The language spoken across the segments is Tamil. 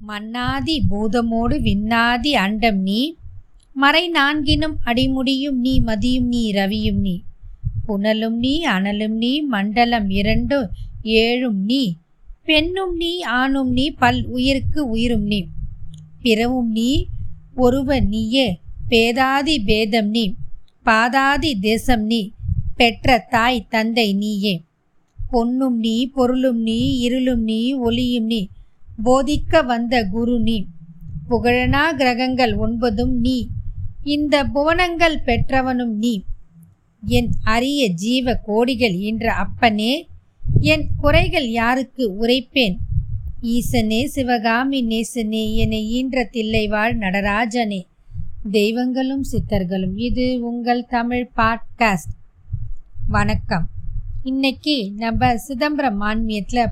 மன்னாதி பூதமோடு விண்ணாதி அண்டம் நீ. மறை நான்கினும் அடிமுடியும் நீ மதியும் நீ ரவியும் நீ. புனலும் நீ அனலும் நீ மண்டலம் இரண்டு ஏழும் நீ. பெண்ணும் நீ ஆணும் நீ பல் உயிருக்கு உயிரும் நீ. பிறவும் நீ ஒருவ நீயே பேதாதி பேதம் நீ. பாதாதி தேசம் நீ பெற்ற தாய் தந்தை நீயே. பொன்னும் நீ பொருளும் நீ இருளும் நீ ஒளியும் நீ. போதிக்க வந்த குரு நீ. புகழனா கிரகங்கள் ஒன்பதும் நீ. இந்த புவனங்கள் பெற்றவனும் நீ. என் அரிய ஜீவ கோடிகள் என்ற அப்பனே என் குறைகள் யாருக்கு உரைப்பேன்? ஈசனே சிவகாமி நேசனே என ஈன்ற தில்லைவாழ் நடராஜனே. தெய்வங்களும் சித்தர்களும் இது உங்கள் தமிழ் பாட்காஸ்ட். வணக்கம். இன்னைக்கு நம்ம சிதம்பரம் மான்மியத்தில்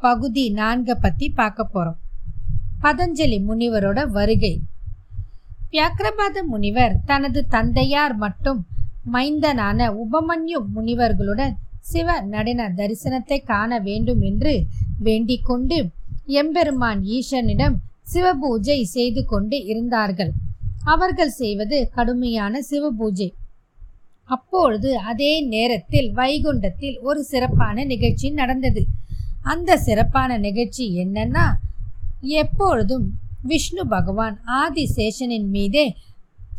பகுதி நான்கை பற்றி பார்க்க போகிறோம் பதஞ்சலி முனிவரோட வருகை. வியாக்கிரபாத முனிவர் தனது தந்தையார் மற்றும் மைந்தனான உபமன்யு முனிவர்களுடன் சிவ நடன தரிசனத்தை காண வேண்டும் என்று வேண்டிக் கொண்டு எம்பெருமான் ஈசனிடம் சிவபூஜை செய்து கொண்டு இருந்தார்கள். அவர்கள் செய்வது கடுமையான சிவபூஜை. அப்பொழுது அதே நேரத்தில் வைகுண்டத்தில் ஒரு சிறப்பான நிகழ்ச்சி நடந்தது. அந்த சிறப்பான நிகழ்ச்சி என்னன்னா எப்பொழுதும் விஷ்ணு பகவான் ஆதிசேஷனின் மீதே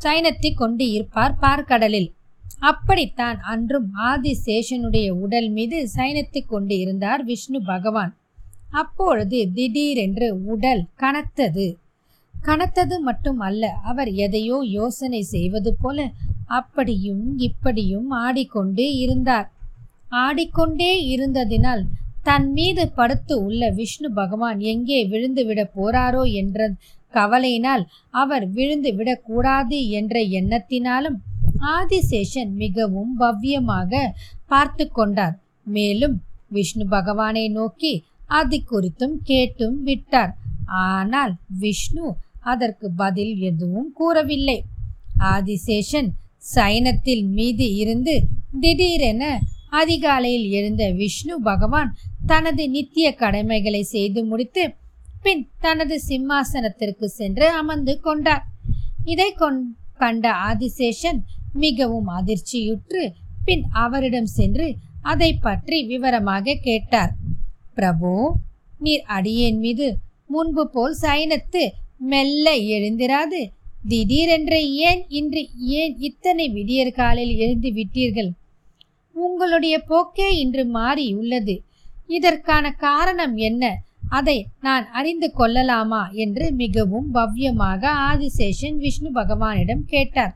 சயனத்தை கொண்டு இருப்பார் பார்க்கடலில். அப்படித்தான் அன்றும் ஆதிசேஷனுடைய உடல் மீது சயனித்து கொண்டு இருந்தார் விஷ்ணு பகவான். அப்பொழுது திடீரென்று உடல் கனத்தது. கனத்தது மட்டும் அல்ல அவர் எதையோ யோசனை செய்வது போல அப்படியும் இப்படியும் ஆடிக்கொண்டே இருந்தார். ஆடிக்கொண்டே இருந்ததினால் தன் மீது படுத்து உள்ள விஷ்ணு பகவான் எங்கே விழுந்து விட போறாரோ என்ற கவலையினால் அவர் விழுந்து விடக்கூடாது என்ற எண்ணத்தினாலும் ஆதிசேஷன் மிகவும் பவ்யமாக பார்த்து கொண்டார். மேலும் விஷ்ணு பகவானை நோக்கி அது குறித்தும் கேட்டும் விட்டார். ஆனால் விஷ்ணு அதற்கு பதில் எதுவும் கூறவில்லை. ஆதிசேஷன் சைனத்தில் மீது இருந்து திடீரென அதிகாலையில் எழுந்த விஷ்ணு பகவான் தனது நித்திய கடமைகளை செய்து முடித்து பின் தனது சிம்மாசனத்திற்கு சென்று அமர்ந்து கொண்டார். இதை கண்ட ஆதிசேஷன் மிகவும் அதிர்ச்சியுற்று பின் அவரிடம் சென்று அதை பற்றி விவரமாக கேட்டார். பிரபு நீர் அடியேன் மீது முன்பு போல் சயனத்து மெல்ல எழுந்திராது. திடீரென்று ஏன் இன்று ஏன் இத்தனை விடியற்காலில் எழுந்து விட்டீர்கள்? உங்களுடைய போக்கே இன்று மாறியுள்ளது இதற்கான காரணம் என்ன? அதை நான் அறிந்து கொள்ளலாமா? என்று மிகவும் பவ்யமாக ஆதிசேஷன் விஷ்ணு பகவானிடம் கேட்டார்.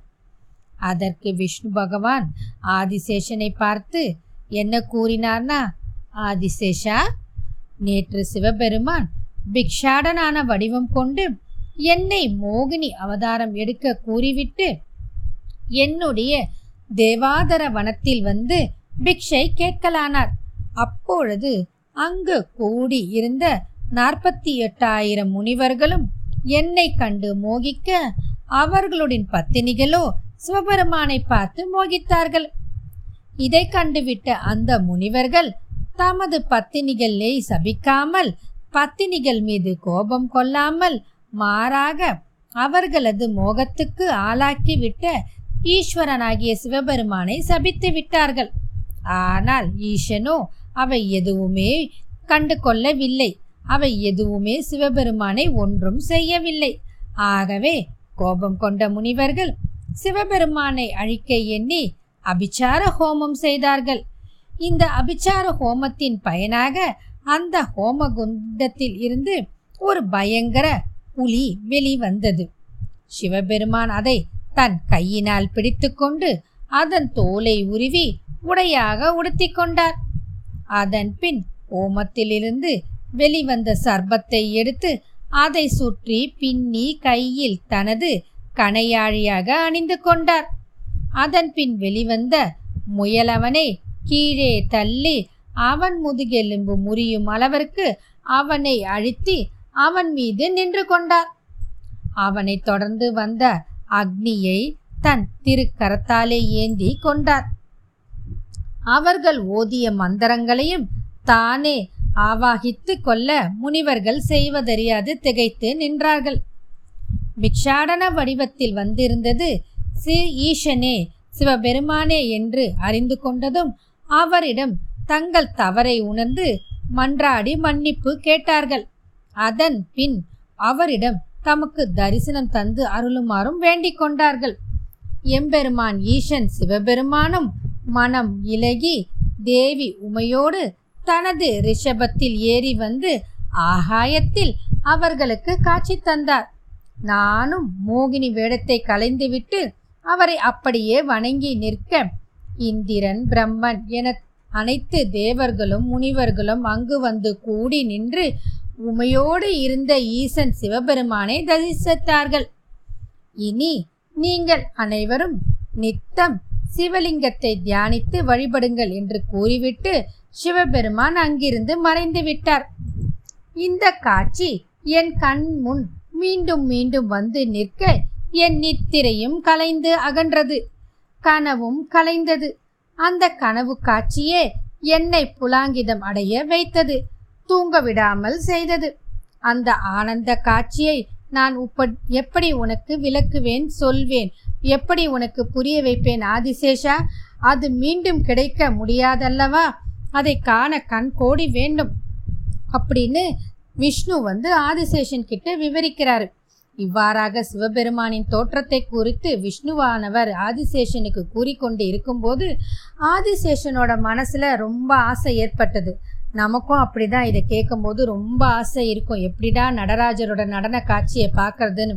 அதற்கு விஷ்ணு பகவான் ஆதிசேஷனை பார்த்து என்ன கூறினார்னா ஆதிசேஷா நேற்று சிவபெருமான் பிக்ஷாடனான வடிவம் கொண்டு என்னை மோகினி அவதாரம் எடுக்க கூறிவிட்டு என்னுடைய தேவாதர வனத்தில் வந்து பிக்ஷை கேட்கலானார். அப்பொழுது அங்கு கூடி இருந்த நாற்பத்தி எட்டாயிரம் முனிவர்களும் என்னை கண்டு மோகிக்க அவர்களுடன் பத்தினிகளோ சிவபெருமானை பார்த்து மோகித்தார்கள். இதை கண்டுவிட்ட அந்த முனிவர்கள் தமது பத்தினிகளை சபிக்காமல் பத்தினிகள் மீது கோபம் கொள்ளாமல் மாறாக அவர்களது மோகத்துக்கு ஆளாக்கிவிட்ட ஈஸ்வரனாகிய சிவபெருமானை சபித்து விட்டார்கள். ஆனால் ஈசனோ அவை எதுவுமே கண்டு கொள்ளவில்லை அவை எதுவுமே சிவபெருமானை ஒன்றும் செய்யவில்லை. ஆகவே கோபம் கொண்ட முனிவர்கள் சிவபெருமானை அழிக்க எண்ணி அபிச்சார ஹோமம் செய்தார்கள். இந்த அபிச்சார ஹோமத்தின் பயனாக அந்த ஹோம குண்டத்தில் இருந்து ஒரு பயங்கர புலி வெளிவந்தது. சிவபெருமான் அதை தன் கையினால் பிடித்துக்கொண்டு அதன் தோலை உருவி உடையாக உடுத்தி கொண்டார். அதன் பின் ஓமத்திலிருந்து வெளிவந்த சர்பத்தை எடுத்து அதை சுற்றி பின்னி கையில் தனது கணையாழியாக அணிந்து கொண்டார். அதன் பின் வெளிவந்த முயலவனை கீழே தள்ளி அவன் முதுகெலும்பு முறியும் அளவிற்கு அவனை அழுத்தி அவன் மீது நின்று கொண்டார். அவனை தொடர்ந்து வந்த அக்னியை தன் திருக்கரத்தாலே ஏந்தி கொண்டார். அவர்கள் ஓதிய மந்திரங்களையும் தானே ஆவாகித்து கொள்ள முனிவர்கள் செய்வதறியாது திகைத்து நின்றார்கள். பிக்ஷாடன வடிவத்தில் வந்திருந்தது சி. ஈஷனே சிவபெருமானே என்று அறிந்து கொண்டதும் அவரிடம் தங்கள் தவறை உணர்ந்து மன்றாடி மன்னிப்பு கேட்டார்கள். அதன் பின் அவரிடம் தமக்கு தரிசனம் தந்து அருளுமாறும் வேண்டிக் கொண்டார்கள். எம்பெருமான் ஈசன் சிவபெருமானும் மனம் இலகி தேவி உமையோடு தனது ரிஷபத்தில் ஏறி வந்து ஆகாயத்தில் அவர்களுக்கு காட்சி தந்தார். நானும் மோகினி வேடத்தை கலைந்துவிட்டு அவரை அப்படியே வணங்கி நிற்க இந்திரன் பிரம்மன் என அனைத்து தேவர்களும் முனிவர்களும் அங்கு வந்து கூடி நின்று உமையோடு இருந்த ஈசன் சிவபெருமானை தரிசித்தார்கள். இனி நீங்கள் அனைவரும் நித்தம் சிவலிங்கத்தை தியானித்து வழிபடுங்கள் என்று கூறிவிட்டு சிவபெருமான் அங்கிருந்து மறைந்து விட்டார். இந்த காட்சி என் கண் முன் மீண்டும் மீண்டும் வந்து நிற்க என் நித்திரையும் கலைந்து அகன்றது. கனவும் கலைந்தது. அந்த கனவு காட்சியே என்னை புலாங்கிதம் அடைய வைத்தது. தூங்க விடாமல் செய்தது. அந்த ஆனந்த காட்சியை நான் உப்ப எப்படி உனக்கு விளக்குவேன் சொல்வேன். எப்படி உனக்கு புரிய வைப்பேன் ஆதிசேஷா? அது மீண்டும் கிடைக்க முடியாதல்லவா? அதை காண கண் கோடி வேண்டும். அப்படின்னு விஷ்ணு வந்து ஆதிசேஷன் கிட்ட விவரிக்கிறாரு. இவ்வாறாக சிவபெருமானின் தோற்றத்தை குறித்து விஷ்ணுவானவர் ஆதிசேஷனுக்கு கூறிக்கொண்டு இருக்கும்போது ஆதிசேஷனோட மனசுல ரொம்ப ஆசை ஏற்பட்டது. நமக்கும் அப்படிதான். இதை கேட்கும்போது ரொம்ப ஆசை இருக்கும். எப்படிடா நடராஜரோட நடன காட்சியை பார்க்கறதுன்னு.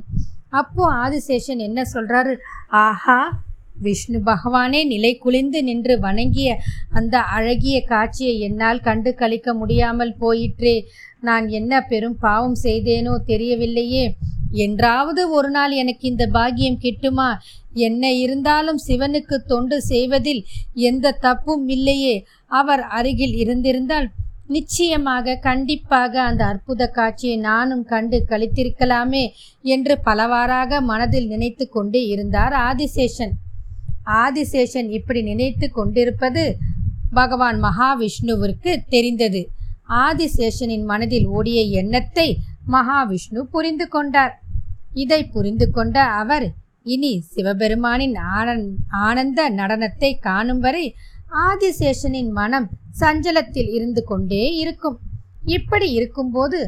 அப்போ ஆதிசேஷன் என்ன சொல்றாரு? ஆஹா விஷ்ணு பகவானே நிலை குளிந்து நின்று வணங்கிய அந்த அழகிய காட்சியை என்னால் கண்டு கழிக்க முடியாமல் போயிற்றே. நான் என்ன பெரும் பாவம் செய்தேனோ தெரியவில்லையே. என்றாவது ஒரு நாள் எனக்கு இந்த பாகியம் கிட்டுமா? என்ன இருந்தாலும் சிவனுக்கு தொண்டு செய்வதில் எந்த தப்பும் இல்லையே. அவர் அருகில் இருந்திருந்தால் நிச்சயமாக கண்டிப்பாக அந்த அற்புத காட்சியை நானும் கண்டு கழித்திருக்கலாமே என்று பலவாறாக மனதில் நினைத்து கொண்டே இருந்தார் ஆதிசேஷன். ஆதிசேஷன் இப்படி நினைத்து கொண்டிருப்பது பகவான் மகாவிஷ்ணுவிற்கு தெரிந்தது. ஆதிசேஷனின் மனதில் ஓடிய எண்ணத்தை மகாவிஷ்ணு புரிந்து கொண்டார். இதை புரிந்து கொண்ட அவர் இனி சிவபெருமானின் ஆனந்த் ஆனந்த நடனத்தை காணும் வரை ஆதிசேஷனின் மனம் சஞ்சலத்தில் இருந்து கொண்டே இருக்கும். இப்படி இருக்கும்போது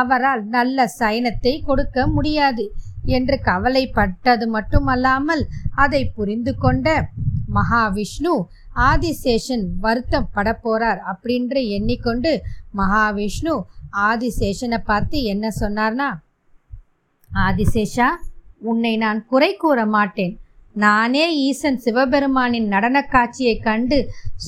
அவரால் நல்ல சயனத்தை கொடுக்க முடியாது என்று கவலைப்பட்டது மட்டுமல்லாமல் அதை புரிந்து கொண்ட மகாவிஷ்ணு ஆதிசேஷன் வருத்தம் பட போறார் அப்படின்று எண்ணிக்கொண்டு மகாவிஷ்ணு ஆதிசேஷனை பார்த்து என்ன சொன்னார்னா ஆதிசேஷா உன்னை நான் குறை கூற மாட்டேன். நானே ஈசன் சிவபெருமானின் நடனக் காட்சியைக் கண்டு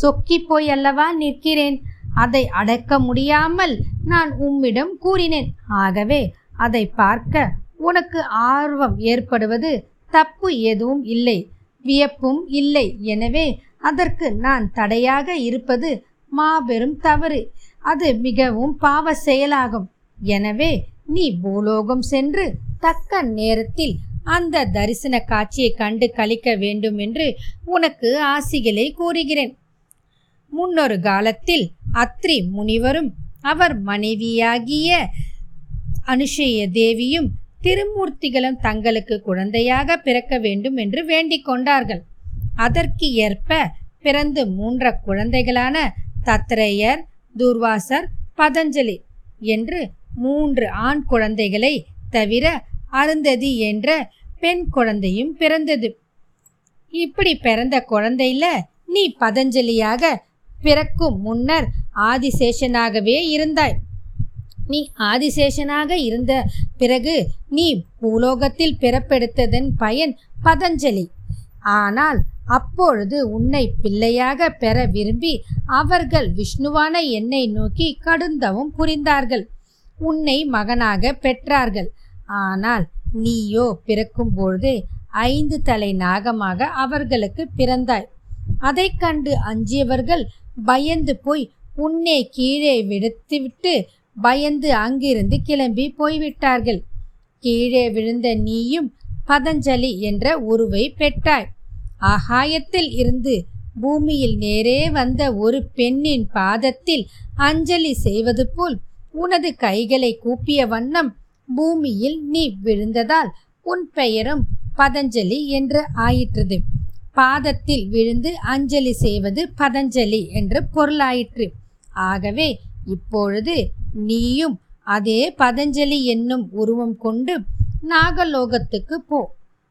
சொக்கி போய் அல்லவா நிற்கிறேன். அதை அடக்க முடியாமல் நான் உம்மிடம் கூறினேன். ஆகவே அதை பார்க்க உனக்கு ஆர்வம் ஏற்படுவது தப்பு எதுவும் இல்லை. வியப்பும் இல்லை. எனவே அதற்கு நான் தடையாக இருப்பது மாபெரும் தவறு. அது மிகவும் பாவ செயலாகும். எனவே நீ பூலோகம் சென்று தக்க நேரத்தில் அந்த தரிசன காட்சியை கண்டு கழிக்க வேண்டும் என்று உனக்கு ஆசிகளை கூறுகிறேன். முன்னொரு காலத்தில் அத்ரி முனிவரும் அவர் மனைவியாகிய அனுஷய தேவியும் திருமூர்த்திகளும் தங்களுக்கு குழந்தையாக பிறக்க வேண்டும் என்று வேண்டிக் கொண்டார்கள். அதற்கு ஏற்ப பிறந்து மூன்ற குழந்தைகளான தத்ரேயர் துர்வாசர் பதஞ்சலி என்று மூன்று ஆண் குழந்தைகளை தவிர அருந்ததி என்ற பெண் குழந்தையும் பிறந்தது. இப்படி பிறந்த குழந்தையில நீ பதஞ்சலியாக பிறக்கும் முன்னர் ஆதிசேஷனாகவே இருந்தாய். நீ ஆதிசேஷனாக இருந்த பிறகு நீ பூலோகத்தில் பிறப்பெடுத்ததன் பயன் பதஞ்சலி. ஆனால் அப்பொழுது உன்னை பிள்ளையாக பெற விரும்பி அவர்கள் விஷ்ணுவான என்னை நோக்கி கடுந்தவும் புரிந்தார்கள். உன்னை மகனாக பெற்றார்கள். ஆனால் நீயோ பிறக்கும்பொழுது ஐந்து தலை நாகமாக அவர்களுக்கு பிறந்தாய். அதைக் கண்டு அஞ்சியவர்கள் பயந்து போய் உன்னை கீழே விடுத்துவிட்டு பயந்து அங்கிருந்து கிளம்பி போய்விட்டார்கள். கீழே விழுந்த நீயும் பதஞ்சலி என்ற உருவை பெற்றாய். ஆகாயத்தில் இருந்து பூமியில் நேரே வந்த ஒரு பெண்ணின் பாதத்தில் அஞ்சலி செய்வது போல் உனது கைகளை கூப்பிய வண்ணம் பூமியில் நீ விழுந்ததால் உன் பெயரும் பதஞ்சலி என்று ஆயிற்றது. பாதத்தில் விழுந்து அஞ்சலி செய்வது பதஞ்சலி என்று பொருளாயிற்று. ஆகவே இப்பொழுது நீயும் அதே பதஞ்சலி என்னும் உருவம் கொண்டு நாகலோகத்துக்கு போ.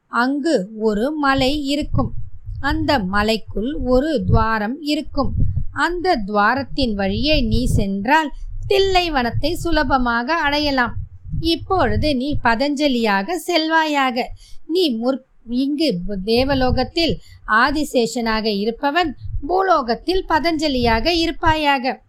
அங்கு ஒரு மலை இருக்கும். அந்த மலைக்குள் ஒரு துவாரம் இருக்கும். அந்த துவாரத்தின் வழியே நீ சென்றால் தில்லைவனத்தை சுலபமாக அடையலாம். இப்பொழுது நீ பதஞ்சலியாக செல்வாயாக. நீ முற் இங்கு தேவலோகத்தில் ஆதிசேஷனாக இருப்பவன் பூலோகத்தில் பதஞ்சலியாக இருப்பாயாக.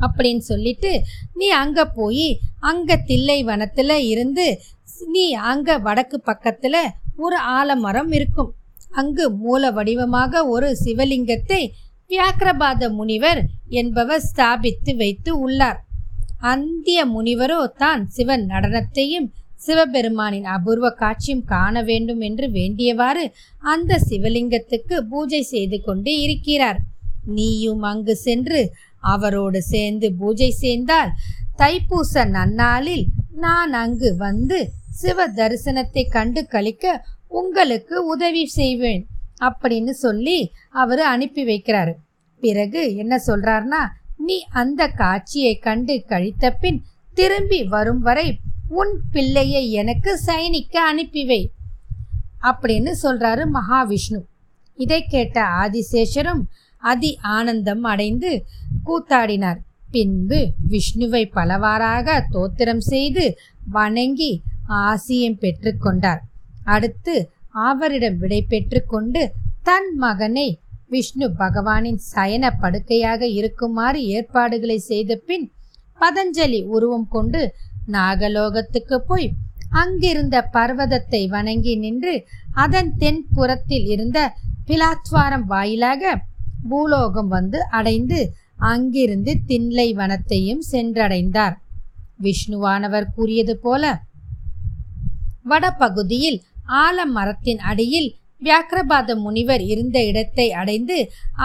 அப்படின்னு சொல்லிட்டு நீ அங்க போய் அங்க தில்லை வனத்துல இருந்து நீ அங்க வடக்கு பக்கத்துல ஒரு ஆலமரம் இருக்கும். அங்கு மூல வடிவமாக ஒரு சிவலிங்கத்தை வியாக்கிரபாத முனிவர் என்பவர் ஸ்தாபித்து வைத்து உள்ளார். அந்திய முனிவரோ தான் சிவன் நடனத்தையும் சிவபெருமானின் அபூர்வ காட்சியும் காண வேண்டும் என்று வேண்டியவாறு அந்த சிவலிங்கத்துக்கு பூஜை செய்து கொண்டு இருக்கிறார். நீயும் அங்கு சென்று அவரோடு சேர்ந்து பூஜை செய்தால் தைப்பூச நன்னாளில் நான் அங்கு வந்து சிவ தரிசனத்தை கண்டு கழிக்க உங்களுக்கு உதவி செய்வேன் அப்படின்னு சொல்லி அவர் அனுப்பி வைக்கிறாரு. பிறகு என்ன சொல்றாருன்னா நீ அந்த காட்சியை கண்டு கழித்த பின் திரும்பி வரும் வரை உன் பிள்ளையை எனக்கு சைனிக்க அனுப்பிவை. அப்படின்னு சொல்றாரு மகாவிஷ்ணு. இதை கேட்ட ஆதிசேஷரும் அதி ஆனந்தம் அடைந்து கூத்தாடினார். பின்பு விஷ்ணுவை பலவாறாக தோத்திரம் செய்து வணங்கி ஆசியம் பெற்றுக்கொண்டார். அடுத்து அவரிடம் விடை பெற்றுக்கொண்டு தன் மகனை விஷ்ணு பகவானின் சயன படுக்கையாக இருக்குமாறு ஏற்பாடுகளை செய்த பின் பதஞ்சலி உருவம் கொண்டு நாகலோகத்துக்கு போய் அங்கிருந்த பர்வதத்தை வணங்கி நின்று அதன் தென்புறத்தில் இருந்த பிலாத்வாரம் வாயிலாக பூலோகம் வந்து அடைந்து அங்கிருந்து திண்லை வனத்தையும் சென்றடைந்தார். விஷ்ணுவானவர் கூறியது போல வடபகுதியில் ஆலமரத்தின் அடியில் வியாக்கிரபாத முனிவர் இருந்த இடத்தை அடைந்து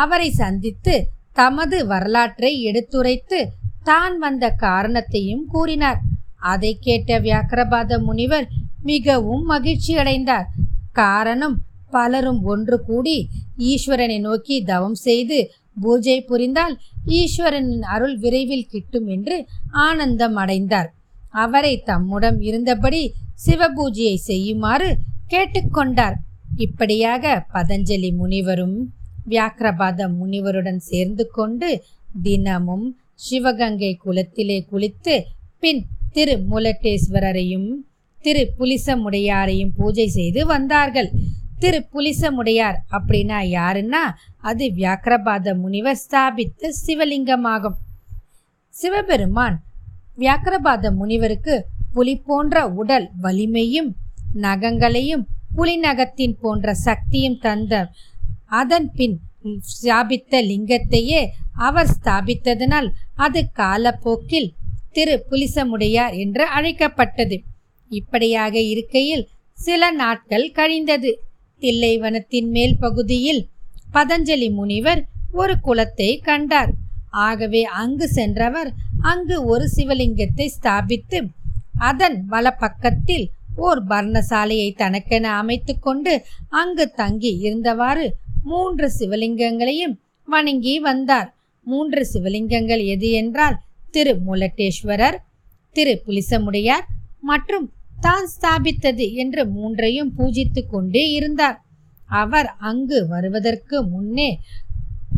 அவரை சந்தித்து தமது வரலாற்றை எடுத்துரைத்து தான் வந்த காரணத்தையும் கூறினார். அதை கேட்ட வியாக்கிரபாத முனிவர் மிகவும் மகிழ்ச்சி அடைந்தார். காரணம் பலரும் ஒன்று கூடி ஈஸ்வரனை நோக்கி தவம் செய்து பூஜை புரிந்தால் ஈஸ்வரனின் அருள் விரைவில் கிட்டும் என்று ஆனந்தம் அடைந்தார். அவரை தம்முடன் இருந்தபடி சிவபூஜையை செய்யுமாறு கேட்டுக்கொண்டார். இப்படியாக பதஞ்சலி முனிவரும் வியாக்கிரபாத முனிவருடன் சேர்ந்து கொண்டு தினமும் சிவகங்கை குலத்திலே குளித்து பின் திரு முலட்டேஸ்வரரையும் திரு புலிசமுடையாரையும் பூஜை செய்து வந்தார்கள். திரு புலிசமுடையார் அப்படின்னா யாருன்னா அது வியாக்கிரபாத முனிவர் ஸ்தாபித்த சிவலிங்கமாகும். சிவபெருமான் வியாக்கிரபாத முனிவருக்கு புலி போன்ற உடல் வலிமையும் நகங்களையும் புலிநகத்தின் போன்ற சக்தியும் தந்த அதன் பின் ஸ்தாபித்த லிங்கத்தையே அவர் ஸ்தாபித்ததனால் அது காலப்போக்கில் திரு புலிசமுடையார் என்று அழைக்கப்பட்டது. இப்படியாக இருக்கையில் சில நாட்கள் கழிந்தது. தில்லைவனத்தின் மேல் பகுதியில் பதஞ்சலி முனிவர் ஒரு குலத்தை கண்டார். ஆகவே அங்கு சென்றவர் அங்கு ஒரு சிவலிங்கத்தை ஸ்தாபித்து அதன் வலப்பக்கத்தில் ஓர் பர்ணசாலையை தனக்கென அமைத்து கொண்டு அங்கு தங்கி இருந்தவாறு மூன்று சிவலிங்கங்களையும் வணங்கி வந்தார். மூன்று சிவலிங்கங்கள் எது என்றால் திரு முலட்டேஸ்வரர் திரு புலிசமுடையார் மற்றும் தான் ஸ்தாபித்தது என்று மூன்றையும் பூஜித்து கொண்டே இருந்தார். அவர் அங்கு வருவதற்கு முன்னே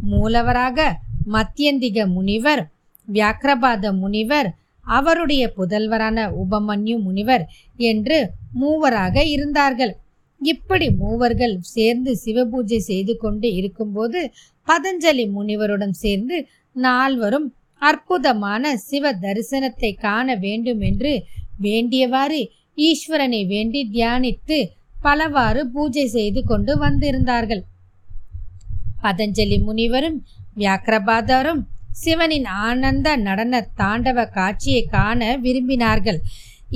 மூலவராக மத்தியந்திக முனிவர் வியாக்கிரபாத முனிவர் அவருடைய புதல்வரான உபமன்யு முனிவர் என்று மூவராக இருந்தார்கள். இப்படி மூவர்கள் சேர்ந்து சிவபூஜை செய்து கொண்டு இருக்கும்போது பதஞ்சலி முனிவருடன் சேர்ந்து நால்வரும் அற்புதமான சிவ தரிசனத்தை காண வேண்டும் என்று வேண்டியவாறு ஈஸ்வரனை வேண்டி தியானித்து பலவாறு பூஜை செய்து கொண்டு வந்திருந்தார்கள். பதஞ்சலி முனிவரும் வியாக்கிரபாதரும் சிவனின் ஆனந்த நடன தாண்டவ காட்சியை காண விரும்பினார்கள்.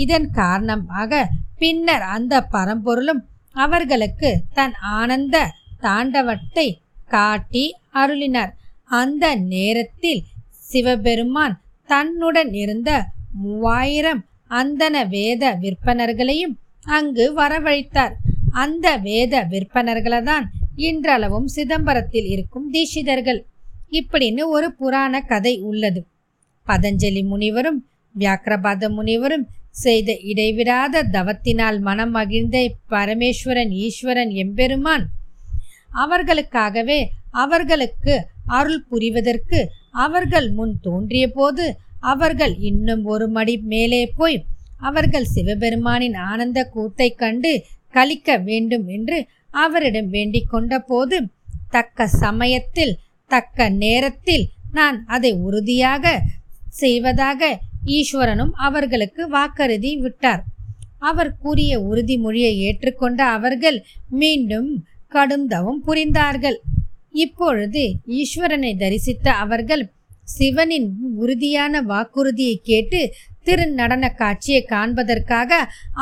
இதன் காரணமாக பின்னர் அந்த பரம்பொருளும் அவர்களுக்கு தன் ஆனந்த தாண்டவத்தை காட்டி அருளினார். அந்த நேரத்தில் சிவபெருமான் தன்னுடன் இருந்த மூவாயிரம் அந்தன வேத விற்பனர்களையும் அங்கு வரவழைத்தார். அந்த வேத விற்பனர்களை தான் இன்றளவும் சிதம்பரத்தில் இருக்கும் தீட்சிதர்கள் இப்படின்னு ஒரு புராண கதை உள்ளது. பதஞ்சலி முனிவரும் வியாக்கிரபாத முனிவரும் செய்த இடைவிடாத தவத்தினால் மனம் மகிழ்ந்த பரமேஸ்வரன் ஈஸ்வரன் எம்பெருமான். அவர்களுக்காகவே அவர்களுக்கு அருள் புரிவதற்கு அவர்கள் முன் தோன்றிய போது அவர்கள் இன்னும் ஒரு மடி மேலே போய் அவர்கள் சிவபெருமானின் ஆனந்த கூத்தை கண்டு கழிக்க வேண்டும் என்று அவரிடம் வேண்டிக் கொண்ட போது தக்க சமயத்தில் தக்க நேரத்தில் நான் அதை உறுதியாக செய்வதாக ஈஸ்வரனும் அவர்களுக்கு வாக்கருதி விட்டார். அவர் கூறிய உறுதிமொழியை ஏற்றுக்கொண்ட அவர்கள் மீண்டும் கடுந்தவும் புரிந்தார்கள். இப்பொழுது ஈஸ்வரனை தரிசித்த அவர்கள் சிவனின் உறுதியான வாக்குறுதியை கேட்டு திருநடன காட்சியை காண்பதற்காக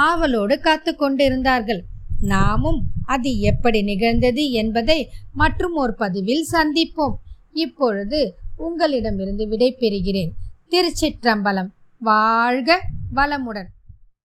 ஆவலோடு காத்து கொண்டிருந்தார்கள் நாமும் அது எப்படி நிகழ்ந்தது என்பதை மற்றும் ஒரு பதிவில் சந்திப்போம். இப்பொழுது உங்களிடமிருந்து விடை பெறுகிறேன். திருச்சிற்றம்பலம். வாழ்க வளமுடன்.